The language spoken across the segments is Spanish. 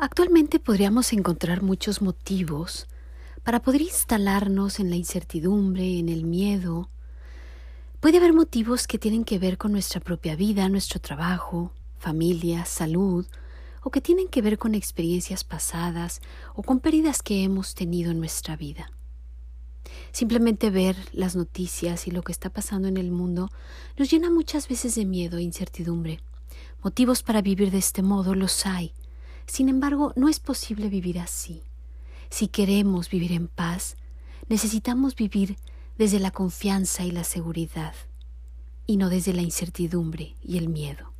Actualmente podríamos encontrar muchos motivos para poder instalarnos en la incertidumbre, en el miedo. Puede haber motivos que tienen que ver con nuestra propia vida, nuestro trabajo, familia, salud, o que tienen que ver con experiencias pasadas o con pérdidas que hemos tenido en nuestra vida. Simplemente ver las noticias y lo que está pasando en el mundo nos llena muchas veces de miedo e incertidumbre. Motivos para vivir de este modo los hay, sin embargo, no es posible vivir así. Si queremos vivir en paz, necesitamos vivir desde la confianza y la seguridad, y no desde la incertidumbre y el miedo.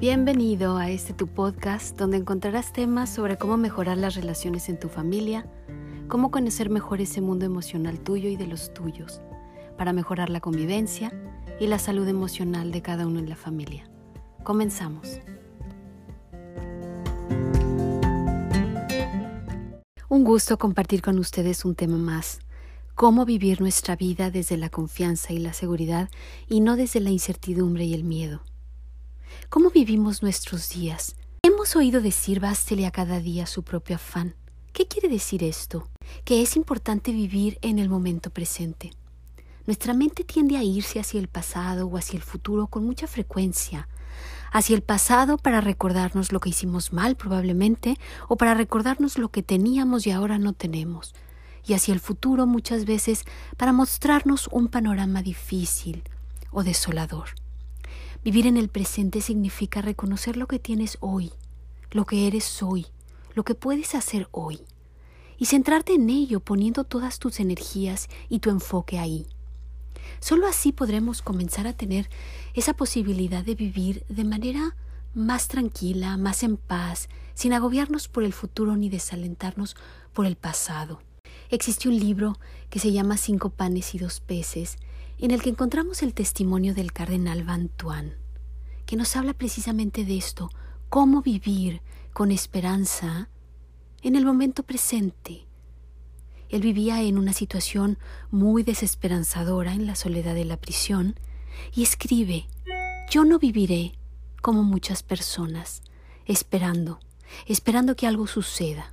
Bienvenido a este tu podcast donde encontrarás temas sobre cómo mejorar las relaciones en tu familia, cómo conocer mejor ese mundo emocional tuyo y de los tuyos, para mejorar la convivencia y la salud emocional de cada uno en la familia. Comenzamos. Un gusto compartir con ustedes un tema más, cómo vivir nuestra vida desde la confianza y la seguridad y no desde la incertidumbre y el miedo. ¿Cómo vivimos nuestros días? Hemos oído decir bástele a cada día su propio afán. ¿Qué quiere decir esto? Que es importante vivir en el momento presente. Nuestra mente tiende a irse hacia el pasado o hacia el futuro con mucha frecuencia, hacia el pasado para recordarnos lo que hicimos mal probablemente o para recordarnos lo que teníamos y ahora no tenemos, y hacia el futuro muchas veces para mostrarnos un panorama difícil o desolador. Vivir en el presente significa reconocer lo que tienes hoy, lo que eres hoy, lo que puedes hacer hoy, y centrarte en ello poniendo todas tus energías y tu enfoque ahí. Solo así podremos comenzar a tener esa posibilidad de vivir de manera más tranquila, más en paz, sin agobiarnos por el futuro ni desalentarnos por el pasado. Existe un libro que se llama Cinco panes y dos peces, en el que encontramos el testimonio del cardenal Van que nos habla precisamente de esto, cómo vivir con esperanza en el momento presente, él vivía en una situación muy desesperanzadora en la soledad de la prisión y escribe, yo no viviré como muchas personas, esperando, esperando que algo suceda,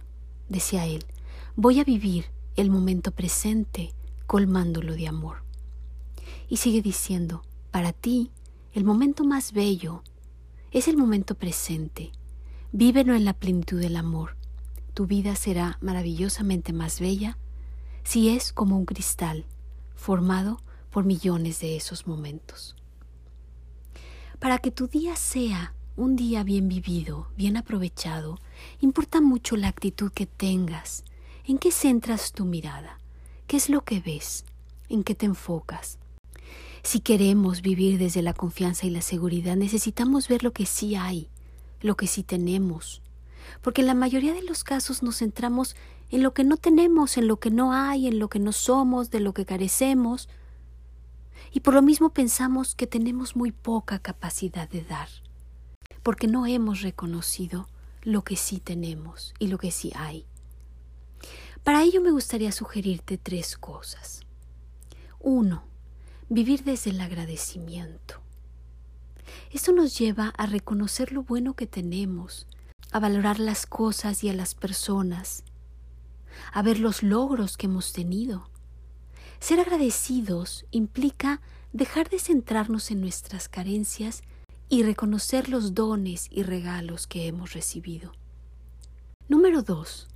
decía él, voy a vivir el momento presente colmándolo de amor. Y sigue diciendo, para ti, el momento más bello es el momento presente. Vívelo en la plenitud del amor. Tu vida será maravillosamente más bella si es como un cristal formado por millones de esos momentos. Para que tu día sea un día bien vivido, bien aprovechado, importa mucho la actitud que tengas, en qué centras tu mirada, qué es lo que ves, en qué te enfocas. Si queremos vivir desde la confianza y la seguridad, necesitamos ver lo que sí hay, lo que sí tenemos, porque en la mayoría de los casos nos centramos en lo que no tenemos, en lo que no hay, en lo que no somos, de lo que carecemos, y por lo mismo pensamos que tenemos muy poca capacidad de dar, porque no hemos reconocido lo que sí tenemos y lo que sí hay. Para ello me gustaría sugerirte tres cosas. Uno, vivir desde el agradecimiento. Esto nos lleva a reconocer lo bueno que tenemos, a valorar las cosas y a las personas, a ver los logros que hemos tenido. Ser agradecidos implica dejar de centrarnos en nuestras carencias y reconocer los dones y regalos que hemos recibido. Número 2.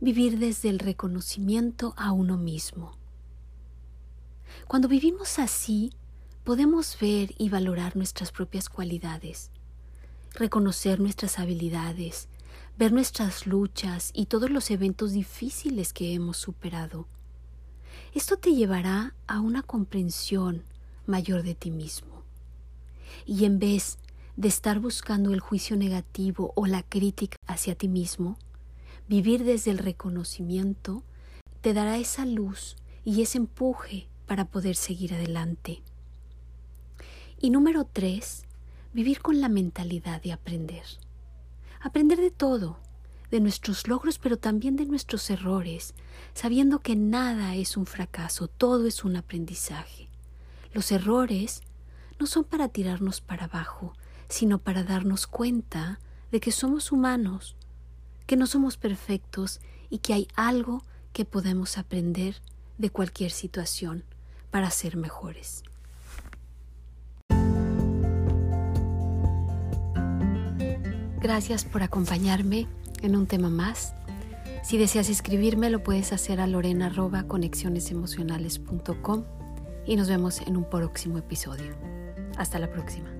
Vivir desde el reconocimiento a uno mismo. Cuando vivimos así, podemos ver y valorar nuestras propias cualidades, reconocer nuestras habilidades, ver nuestras luchas y todos los eventos difíciles que hemos superado. Esto te llevará a una comprensión mayor de ti mismo. Y en vez de estar buscando el juicio negativo o la crítica hacia ti mismo, vivir desde el reconocimiento te dará esa luz y ese empuje para poder seguir adelante. Y número tres, vivir con la mentalidad de aprender aprender de todo, de nuestros logros, pero también de nuestros errores, sabiendo que nada es un fracaso, todo es un aprendizaje. Los errores no son para tirarnos para abajo, sino para darnos cuenta de que somos humanos, que no somos perfectos y que hay algo que podemos aprender de cualquier situación para ser mejores. Gracias por acompañarme en un tema más. Si deseas escribirme, lo puedes hacer a lorena.conexionesemocionales.com y nos vemos en un próximo episodio. Hasta la próxima.